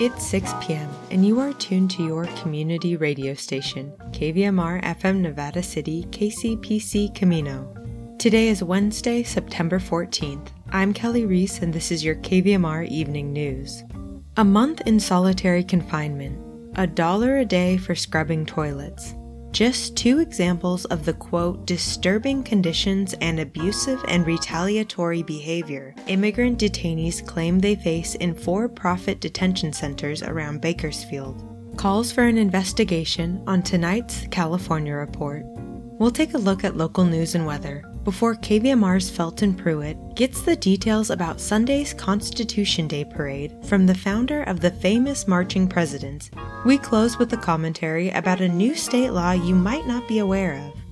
It's 6 p.m., and you are tuned to your community radio station, KVMR FM Nevada City, KCPC Camino. Today is Wednesday, September 14th. I'm Kelly Reese, and this is your KVMR Evening News. A month in solitary confinement, a dollar a day for scrubbing toilets. Just two examples of the quote, disturbing conditions and abusive and retaliatory behavior immigrant detainees claim they face in for profit detention centers around Bakersfield. Calls for an investigation on tonight's California Report. We'll take a look at local news and weather before KVMR's Felton Pruitt gets the details about Sunday's Constitution Day parade from the founder of the famous Marching Presidents. We close with a commentary about a new state law you might not be aware of.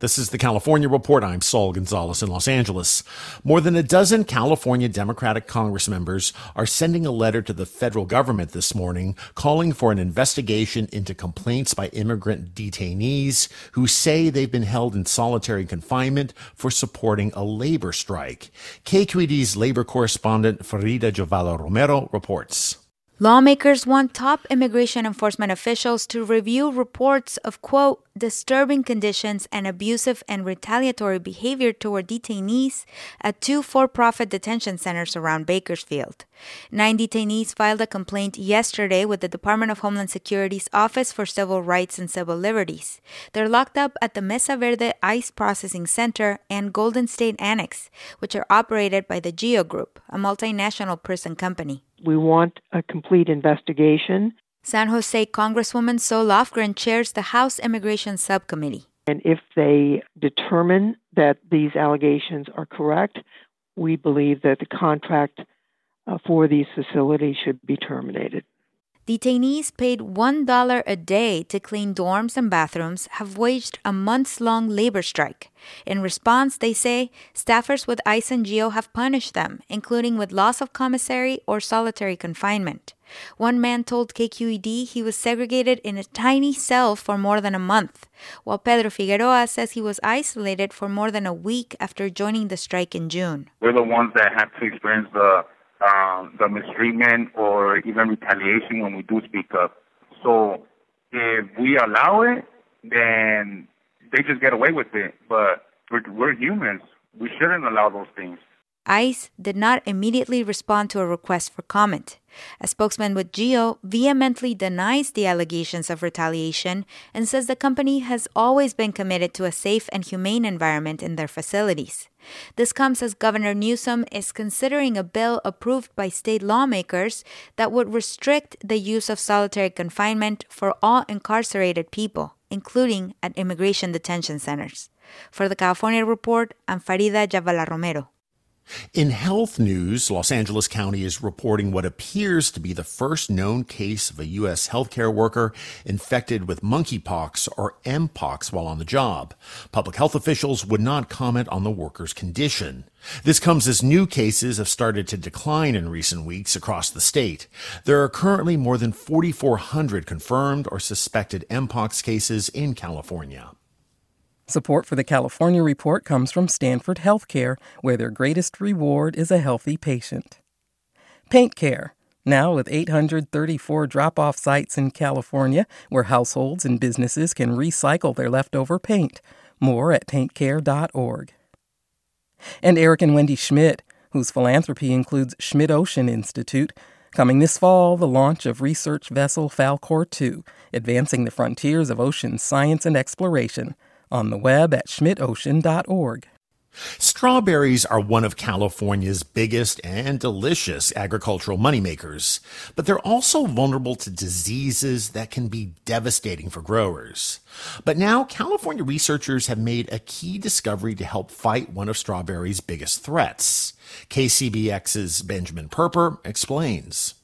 This is the California Report. I'm Saul Gonzalez in Los Angeles. More than a dozen California Democratic Congress members are sending a letter to the federal government this morning calling for an investigation into complaints by immigrant detainees who say they've been held in solitary confinement for supporting a labor strike. KQED's labor correspondent Farida Jhabvala Romero reports. Lawmakers want top immigration enforcement officials to review reports of, quote, disturbing conditions and abusive and retaliatory behavior toward detainees at two for profit detention centers around Bakersfield. Nine detainees filed a complaint yesterday with the Department of Homeland Security's Office for Civil Rights and Civil Liberties. They're locked up at the Mesa Verde ICE Processing Center and Golden State Annex, which are operated by the GEO Group, a multinational prison company. We want a complete investigation. San Jose Congresswoman Zoe Lofgren chairs the House Immigration Subcommittee. And if they determine that these allegations are correct, we believe that the contract uh, for these facilities should be terminated. Detainees paid $1 a day to clean dorms and bathrooms have waged a months long labor strike. In response, they say staffers with ICE and GEO have punished them, including with loss of commissary or solitary confinement. One man told KQED he was segregated in a tiny cell for more than a month, while Pedro Figueroa says he was isolated for more than a week after joining the strike in June. We're the ones that have to experience the um, the mistreatment or even retaliation when we do speak up. So if we allow it, then they just get away with it. But we're, we're humans. We shouldn't allow those things. ICE did not immediately respond to a request for comment. A spokesman with GEO vehemently denies the allegations of retaliation and says the company has always been committed to a safe and humane environment in their facilities. This comes as Governor Newsom is considering a bill approved by state lawmakers that would restrict the use of solitary confinement for all incarcerated people, including at immigration detention centers. For the California Report, I'm Farida Jhabvala Romero. In health news, Los Angeles County is reporting what appears to be the first known case of a U.S. healthcare worker infected with monkeypox or mpox while on the job. Public health officials would not comment on the worker's condition. This comes as new cases have started to decline in recent weeks across the state. There are currently more than 4,400 confirmed or suspected mpox cases in California. Support for the California Report comes from Stanford Healthcare, where their greatest reward is a healthy patient. Paint Care, now with 834 drop off sites in California where households and businesses can recycle their leftover paint. More at paintcare.org. And Eric and Wendy Schmidt, whose philanthropy includes Schmidt Ocean Institute, coming this fall, the launch of research vessel Falkor 2, advancing the frontiers of ocean science and exploration on the web at schmidtocean.org. Strawberries are one of California's biggest and delicious agricultural moneymakers, but they're also vulnerable to diseases that can be devastating for growers. But now California researchers have made a key discovery to help fight one of strawberries' biggest threats. KCBX's Benjamin Perper explains.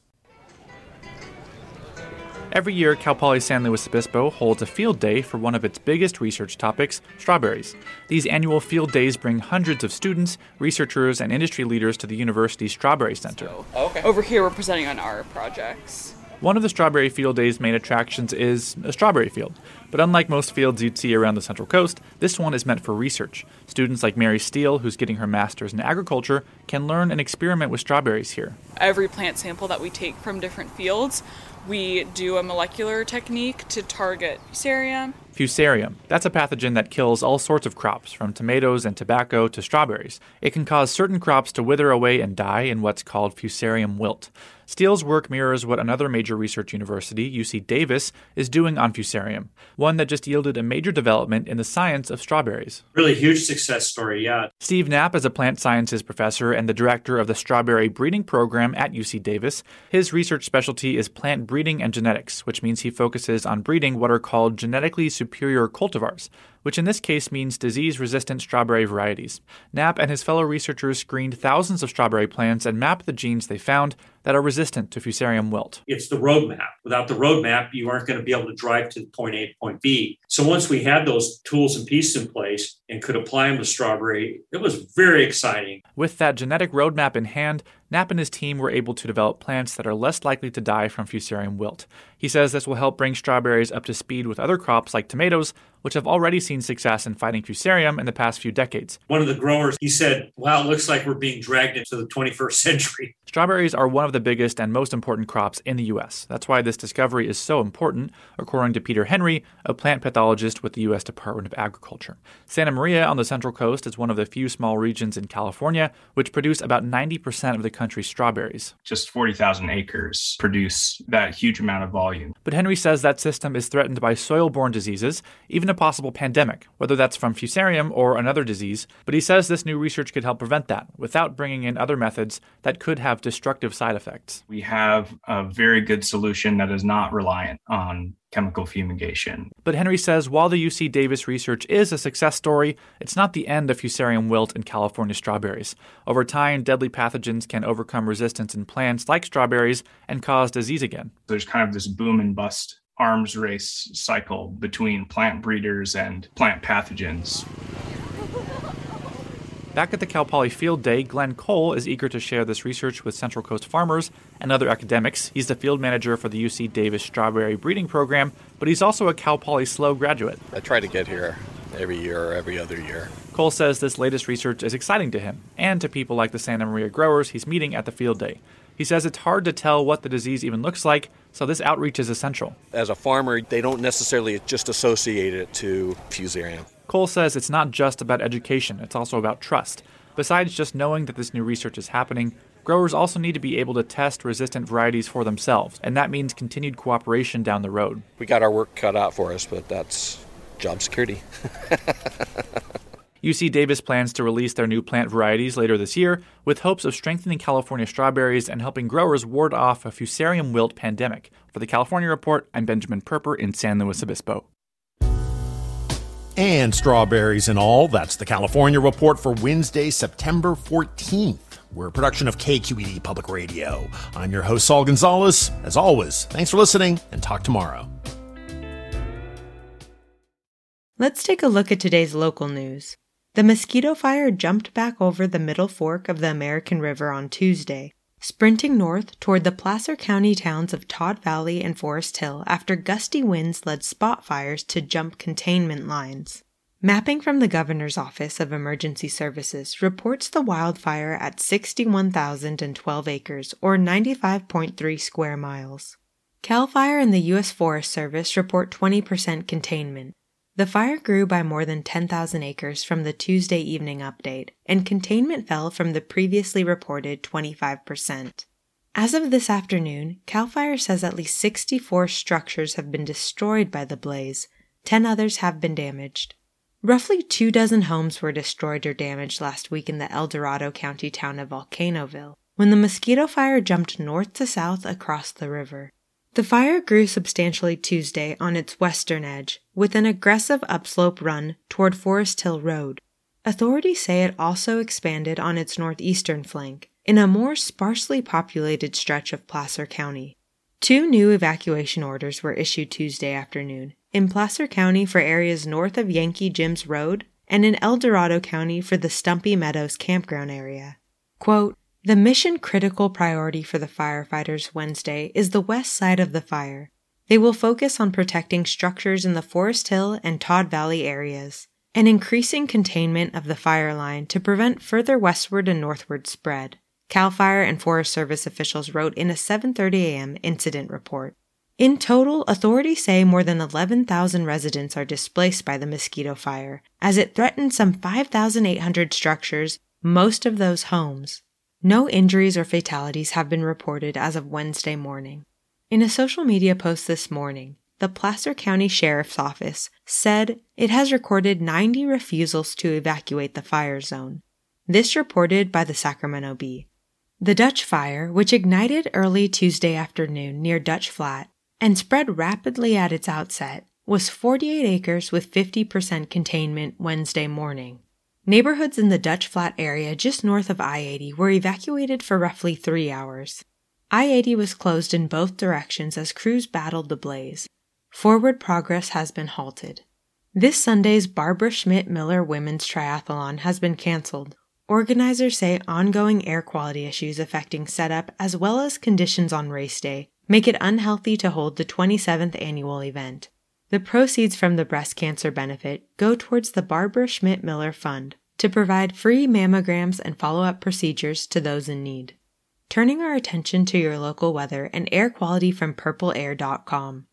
Every year, Cal Poly San Luis Obispo holds a field day for one of its biggest research topics, strawberries. These annual field days bring hundreds of students, researchers, and industry leaders to the university's Strawberry Center. Oh, okay. Over here, we're presenting on our projects. One of the Strawberry Field Day's main attractions is a strawberry field. But unlike most fields you'd see around the Central Coast, this one is meant for research. Students like Mary Steele, who's getting her master's in agriculture, can learn and experiment with strawberries here. Every plant sample that we take from different fields, we do a molecular technique to target fusarium Fusarium. That's a pathogen that kills all sorts of crops, from tomatoes and tobacco to strawberries. It can cause certain crops to wither away and die in what's called fusarium wilt. Steele's work mirrors what another major research university, UC Davis, is doing on fusarium, one that just yielded a major development in the science of strawberries. Really huge success story, yeah. Steve Knapp is a plant sciences professor and the director of the strawberry breeding program at UC Davis. His research specialty is plant breeding and genetics, which means he focuses on breeding what are called genetically superior cultivars, which in this case means disease resistant strawberry varieties. Knapp and his fellow researchers screened thousands of strawberry plants and mapped the genes they found that are resistant to Fusarium wilt. It's the roadmap. Without the roadmap, you aren't going to be able to drive to point A to point B. So once we had those tools and pieces in place and could apply them to strawberry, it was very exciting. With that genetic roadmap in hand, Knapp and his team were able to develop plants that are less likely to die from Fusarium wilt. He says this will help bring strawberries up to speed with other crops like tomatoes, which have already seen success in fighting fusarium in the past few decades. One of the growers, he said, Wow, it looks like we're being dragged into the 21st century. Strawberries are one of the biggest and most important crops in the U.S. That's why this discovery is so important, according to Peter Henry, a plant pathologist with the U.S. Department of Agriculture. Santa Maria on the Central Coast is one of the few small regions in California which produce about 90% of the country's strawberries. Just 40,000 acres produce that huge amount of volume. But Henry says that system is threatened by soil borne diseases, even a possible pandemic, whether that's from fusarium or another disease. But he says this new research could help prevent that without bringing in other methods that could have destructive side effects. We have a very good solution that is not reliant on chemical fumigation. But Henry says while the UC Davis research is a success story, it's not the end of Fusarium wilt in California strawberries. Over time, deadly pathogens can overcome resistance in plants like strawberries and cause disease again. There's kind of this boom and bust arms race cycle between plant breeders and plant pathogens. Back at the Cal Poly Field Day, Glenn Cole is eager to share this research with Central Coast farmers and other academics. He's the field manager for the UC Davis Strawberry Breeding Program, but he's also a Cal Poly SLO graduate. I try to get here every year or every other year. Cole says this latest research is exciting to him and to people like the Santa Maria growers he's meeting at the field day. He says it's hard to tell what the disease even looks like, so this outreach is essential. As a farmer, they don't necessarily just associate it to fusarium. Cole says it's not just about education, it's also about trust. Besides just knowing that this new research is happening, growers also need to be able to test resistant varieties for themselves, and that means continued cooperation down the road. We got our work cut out for us, but that's job security. UC Davis plans to release their new plant varieties later this year, with hopes of strengthening California strawberries and helping growers ward off a fusarium wilt pandemic. For the California Report, I'm Benjamin Perper in San Luis Obispo. And strawberries and all, that's the California Report for Wednesday, September 14th. We're a production of KQED Public Radio. I'm your host, Saul Gonzalez. As always, thanks for listening and talk tomorrow. Let's take a look at today's local news. The mosquito fire jumped back over the middle fork of the American River on Tuesday, sprinting north toward the Placer County towns of Todd Valley and Forest Hill after gusty winds led spot fires to jump containment lines. Mapping from the Governor's Office of Emergency Services reports the wildfire at 61,012 acres, or 95.3 square miles. CAL FIRE and the U.S. Forest Service report 20% containment, the fire grew by more than 10,000 acres from the Tuesday evening update, and containment fell from the previously reported 25%. As of this afternoon, CAL FIRE says at least 64 structures have been destroyed by the blaze, 10 others have been damaged. Roughly two dozen homes were destroyed or damaged last week in the El Dorado County town of Volcanoville when the mosquito fire jumped north to south across the river. The fire grew substantially Tuesday on its western edge, with an aggressive upslope run toward Forest Hill Road. Authorities say it also expanded on its northeastern flank, in a more sparsely populated stretch of Placer County. Two new evacuation orders were issued Tuesday afternoon, in Placer County for areas north of Yankee Jim's Road and in El Dorado County for the Stumpy Meadows campground area. Quote, the mission critical priority for the firefighters Wednesday is the west side of the fire. They will focus on protecting structures in the Forest Hill and Todd Valley areas and increasing containment of the fire line to prevent further westward and northward spread. CAL FIRE and Forest Service officials wrote in a 7:30 a.m. incident report. In total, authorities say more than 11,000 residents are displaced by the mosquito fire, as it threatened some 5,800 structures, most of those homes. No injuries or fatalities have been reported as of Wednesday morning. In a social media post this morning, the Placer County Sheriff's Office said it has recorded 90 refusals to evacuate the fire zone. This reported by the Sacramento Bee. The Dutch fire, which ignited early Tuesday afternoon near Dutch Flat and spread rapidly at its outset, was 48 acres with 50% containment Wednesday morning. Neighborhoods in the Dutch Flat area just north of I 80 were evacuated for roughly three hours. I 80 was closed in both directions as crews battled the blaze. Forward progress has been halted. This Sunday's Barbara Schmidt Millar Women's Triathlon has been canceled. Organizers say ongoing air quality issues affecting setup as well as conditions on race day make it unhealthy to hold the 27th annual event. The proceeds from the breast cancer benefit go towards the Barbara Schmidt Millar Fund to provide free mammograms and follow up procedures to those in need. Turning our attention to your local weather and air quality from purpleair.com.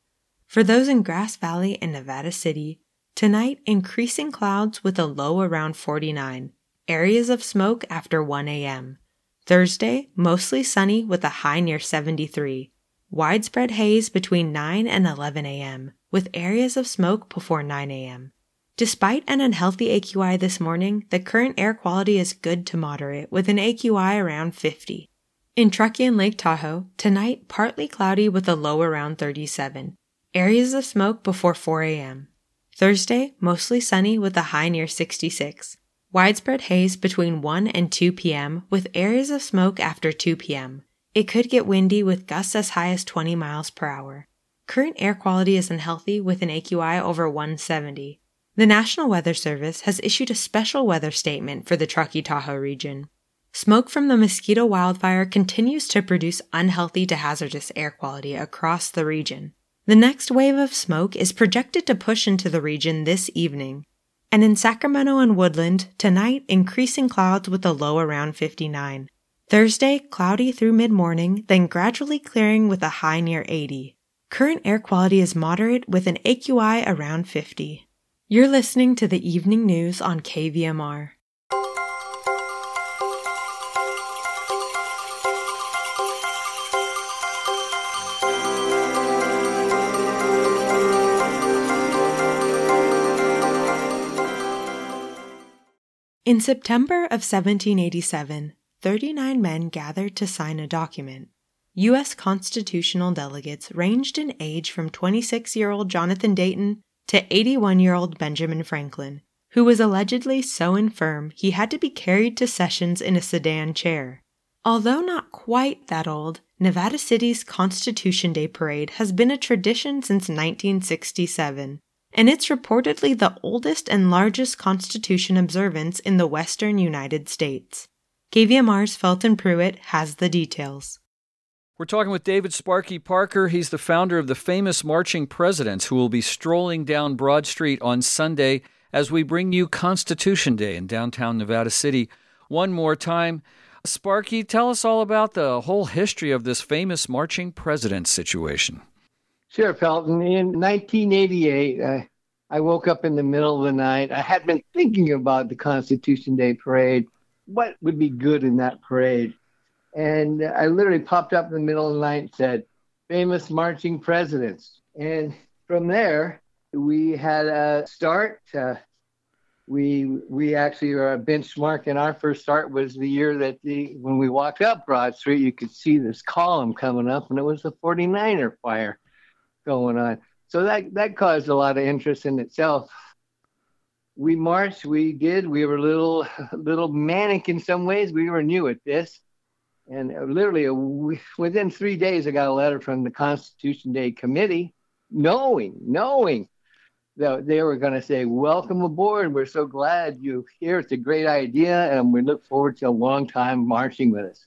For those in Grass Valley and Nevada City, tonight increasing clouds with a low around 49 areas of smoke after 1 a.m. Thursday, mostly sunny with a high near 73. Widespread haze between 9 and 11 a.m., with areas of smoke before 9 a.m. Despite an unhealthy AQI this morning, the current air quality is good to moderate with an AQI around 50. In Truckee and Lake Tahoe, tonight partly cloudy with a low around 37. Areas of smoke before 4 a.m. Thursday, mostly sunny with a high near 66. Widespread haze between 1 and 2 p.m. with areas of smoke after 2 p.m. It could get windy with gusts as high as 20 miles per hour. Current air quality is unhealthy with an AQI over 170. The National Weather Service has issued a special weather statement for the Truckee Tahoe region. Smoke from the mosquito wildfire continues to produce unhealthy to hazardous air quality across the region. The next wave of smoke is projected to push into the region this evening, and in Sacramento and Woodland, tonight increasing clouds with a low around 59. Thursday, cloudy through mid morning, then gradually clearing with a high near 80. Current air quality is moderate with an AQI around 50. You're listening to the evening news on KVMR. In September of 1787, 39 men gathered to sign a document. U.S. constitutional delegates ranged in age from 26 year old Jonathan Dayton to 81 year old Benjamin Franklin, who was allegedly so infirm he had to be carried to sessions in a sedan chair. Although not quite that old, Nevada City's Constitution Day parade has been a tradition since 1967 and it's reportedly the oldest and largest Constitution observance in the western United States. KVMR's Felton Pruitt has the details. We're talking with David Sparky Parker. He's the founder of the famous Marching Presidents, who will be strolling down Broad Street on Sunday as we bring you Constitution Day in downtown Nevada City. One more time, Sparky, tell us all about the whole history of this famous Marching Presidents situation. Sure, Felton. In 1988, I, I woke up in the middle of the night. I had been thinking about the Constitution Day parade. What would be good in that parade? And I literally popped up in the middle of the night and said, famous marching presidents. And from there, we had a start. Uh, we we actually are a benchmark, and our first start was the year that the when we walked up Broad Street, you could see this column coming up, and it was the 49er fire going on. So that that caused a lot of interest in itself. We marched, we did, we were a little little manic in some ways. We were new at this. And literally within three days, I got a letter from the Constitution Day Committee, knowing, knowing that they were going to say, "Welcome aboard. We're so glad you're here. It's a great idea, and we look forward to a long time marching with us."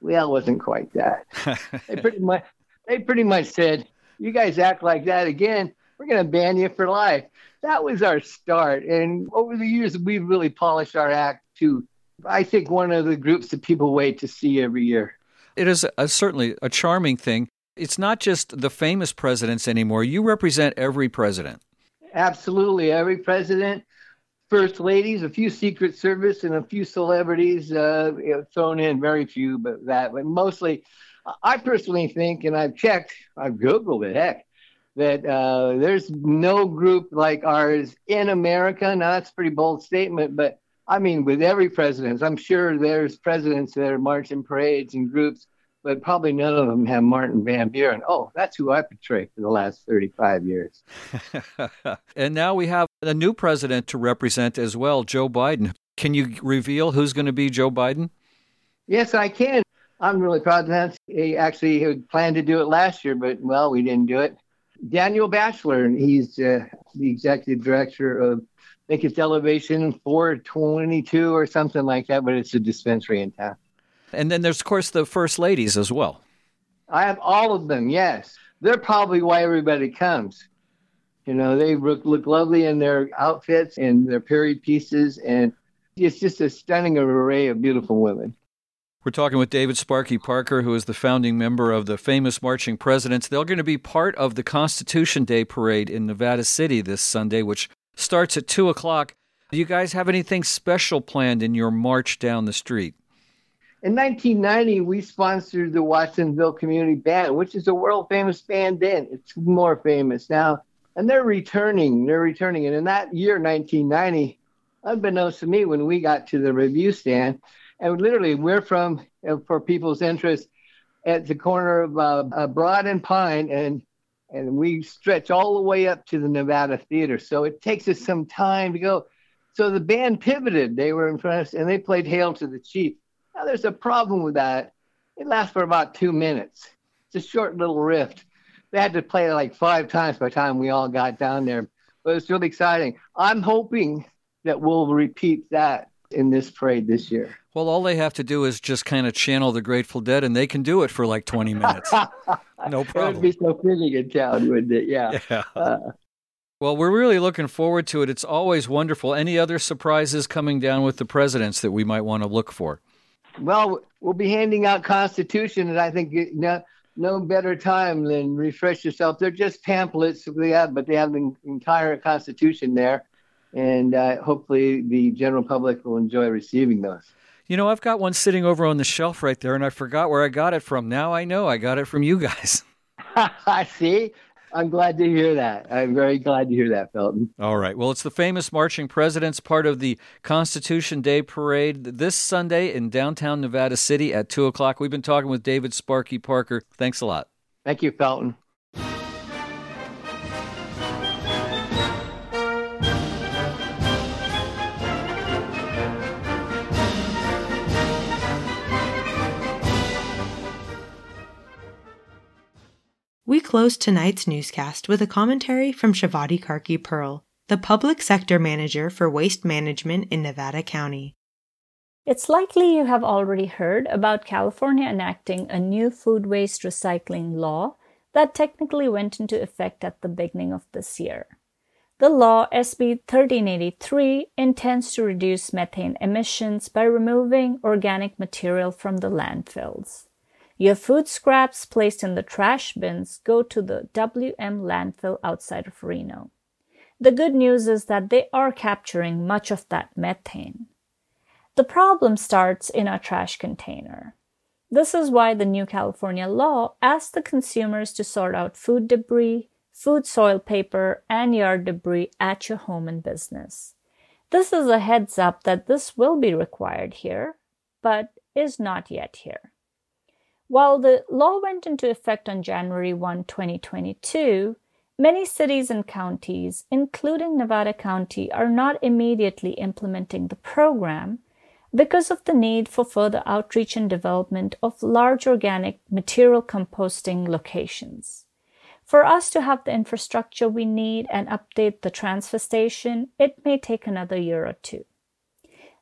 Well, it wasn't quite that. they pretty much, they pretty much said, you guys act like that again, we're going to ban you for life. That was our start. And over the years, we've really polished our act to, I think, one of the groups that people wait to see every year. It is a, certainly a charming thing. It's not just the famous presidents anymore. You represent every president. Absolutely. Every president, first ladies, a few Secret Service, and a few celebrities uh, thrown in, very few, but that, but mostly. I personally think, and I've checked, I've Googled it, heck, that uh, there's no group like ours in America. Now, that's a pretty bold statement, but I mean, with every president, I'm sure there's presidents that are marching parades and groups, but probably none of them have Martin Van Buren. Oh, that's who I portray for the last 35 years. and now we have a new president to represent as well, Joe Biden. Can you reveal who's going to be Joe Biden? Yes, I can. I'm really proud of that. He actually had planned to do it last year, but well, we didn't do it. Daniel Batchelor, and he's uh, the executive director of, think it's Elevation 422 or something like that, but it's a dispensary in town. And then there's, of course, the first ladies as well. I have all of them, yes. They're probably why everybody comes. You know, they look, look lovely in their outfits and their period pieces, and it's just a stunning array of beautiful women. We're talking with David Sparky Parker, who is the founding member of the famous Marching Presidents. They're going to be part of the Constitution Day parade in Nevada City this Sunday, which starts at 2 o'clock. Do you guys have anything special planned in your march down the street? In 1990, we sponsored the Watsonville Community Band, which is a world famous band then. It's more famous now. And they're returning. They're returning. And in that year, 1990, unbeknownst to me, when we got to the review stand, and literally, we're from, uh, for people's interest, at the corner of uh, Broad and Pine, and and we stretch all the way up to the Nevada Theater. So it takes us some time to go. So the band pivoted. They were in front of us, and they played "Hail to the Chief." Now there's a problem with that. It lasts for about two minutes. It's a short little riff. They had to play it like five times by the time we all got down there. But it's really exciting. I'm hoping that we'll repeat that in this parade this year. Well, all they have to do is just kind of channel the Grateful Dead, and they can do it for like 20 minutes. no problem. It would be so fitting in town, wouldn't it? Yeah. yeah. Uh, well, we're really looking forward to it. It's always wonderful. Any other surprises coming down with the presidents that we might want to look for? Well, we'll be handing out Constitution, and I think no, no better time than refresh yourself. They're just pamphlets, yeah, but they have the entire Constitution there, and uh, hopefully the general public will enjoy receiving those. You know, I've got one sitting over on the shelf right there, and I forgot where I got it from. Now I know I got it from you guys. I see. I'm glad to hear that. I'm very glad to hear that, Felton. All right. Well, it's the famous Marching Presidents, part of the Constitution Day Parade this Sunday in downtown Nevada City at 2 o'clock. We've been talking with David Sparky Parker. Thanks a lot. Thank you, Felton. Close tonight's newscast with a commentary from Shavati Karki Pearl, the Public Sector Manager for Waste Management in Nevada County. It's likely you have already heard about California enacting a new food waste recycling law that technically went into effect at the beginning of this year. The law, SB 1383, intends to reduce methane emissions by removing organic material from the landfills. Your food scraps placed in the trash bins go to the WM landfill outside of Reno. The good news is that they are capturing much of that methane. The problem starts in a trash container. This is why the new California law asks the consumers to sort out food debris, food soil paper, and yard debris at your home and business. This is a heads up that this will be required here, but is not yet here. While the law went into effect on January 1, 2022, many cities and counties, including Nevada County, are not immediately implementing the program because of the need for further outreach and development of large organic material composting locations. For us to have the infrastructure we need and update the transfer station, it may take another year or two.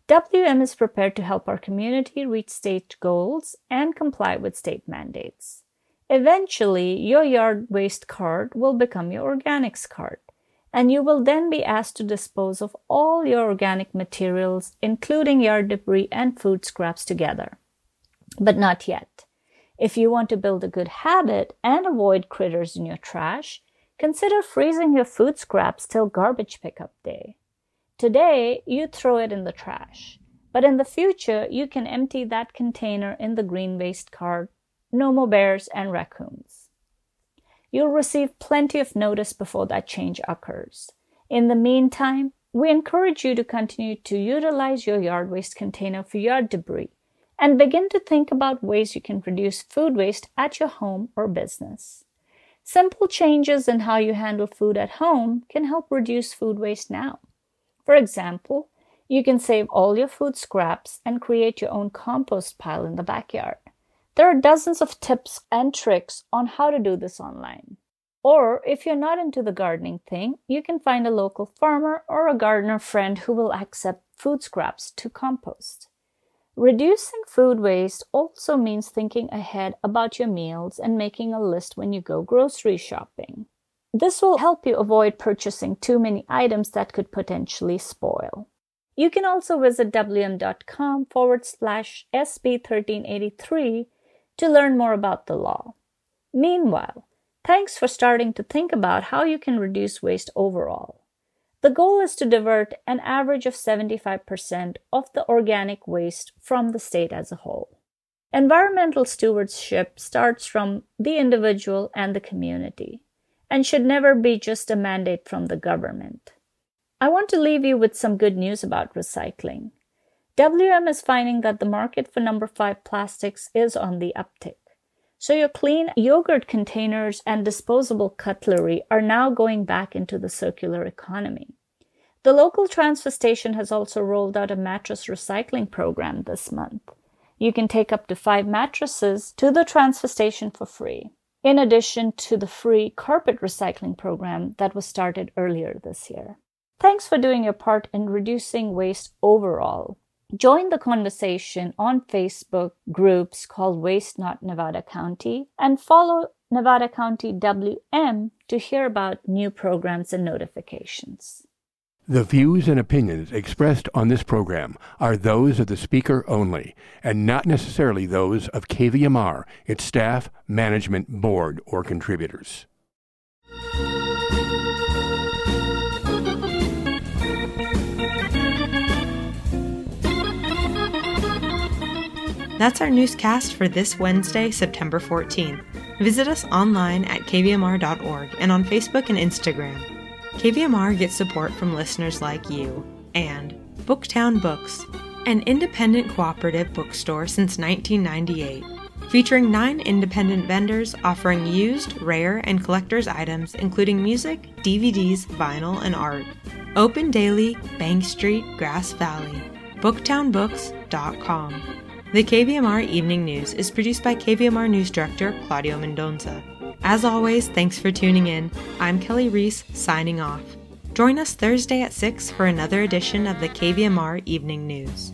WM is prepared to help our community reach state goals and comply with state mandates. Eventually, your yard waste card will become your organics card, and you will then be asked to dispose of all your organic materials, including yard debris and food scraps, together. But not yet. If you want to build a good habit and avoid critters in your trash, consider freezing your food scraps till garbage pickup day. Today, you throw it in the trash, but in the future, you can empty that container in the green waste card. No more bears and raccoons. You'll receive plenty of notice before that change occurs. In the meantime, we encourage you to continue to utilize your yard waste container for yard debris and begin to think about ways you can reduce food waste at your home or business. Simple changes in how you handle food at home can help reduce food waste now. For example, you can save all your food scraps and create your own compost pile in the backyard. There are dozens of tips and tricks on how to do this online. Or if you're not into the gardening thing, you can find a local farmer or a gardener friend who will accept food scraps to compost. Reducing food waste also means thinking ahead about your meals and making a list when you go grocery shopping. This will help you avoid purchasing too many items that could potentially spoil. You can also visit wm.com forward slash SB 1383 to learn more about the law. Meanwhile, thanks for starting to think about how you can reduce waste overall. The goal is to divert an average of 75% of the organic waste from the state as a whole. Environmental stewardship starts from the individual and the community and should never be just a mandate from the government. I want to leave you with some good news about recycling. WM is finding that the market for number 5 plastics is on the uptick. So your clean yogurt containers and disposable cutlery are now going back into the circular economy. The local transfer station has also rolled out a mattress recycling program this month. You can take up to five mattresses to the transfer station for free in addition to the free carpet recycling program that was started earlier this year. Thanks for doing your part in reducing waste overall. Join the conversation on Facebook groups called Waste Not Nevada County and follow Nevada County WM to hear about new programs and notifications. The views and opinions expressed on this program are those of the speaker only, and not necessarily those of KVMR, its staff, management, board, or contributors. That's our newscast for this Wednesday, September 14th. Visit us online at kvmr.org and on Facebook and Instagram. KVMR gets support from listeners like you and Booktown Books, an independent cooperative bookstore since 1998, featuring nine independent vendors offering used, rare, and collector's items including music, DVDs, vinyl, and art. Open daily, Bank Street, Grass Valley. BooktownBooks.com. The KVMR Evening News is produced by KVMR News Director Claudio Mendonça. As always, thanks for tuning in. I'm Kelly Reese, signing off. Join us Thursday at 6 for another edition of the KVMR Evening News.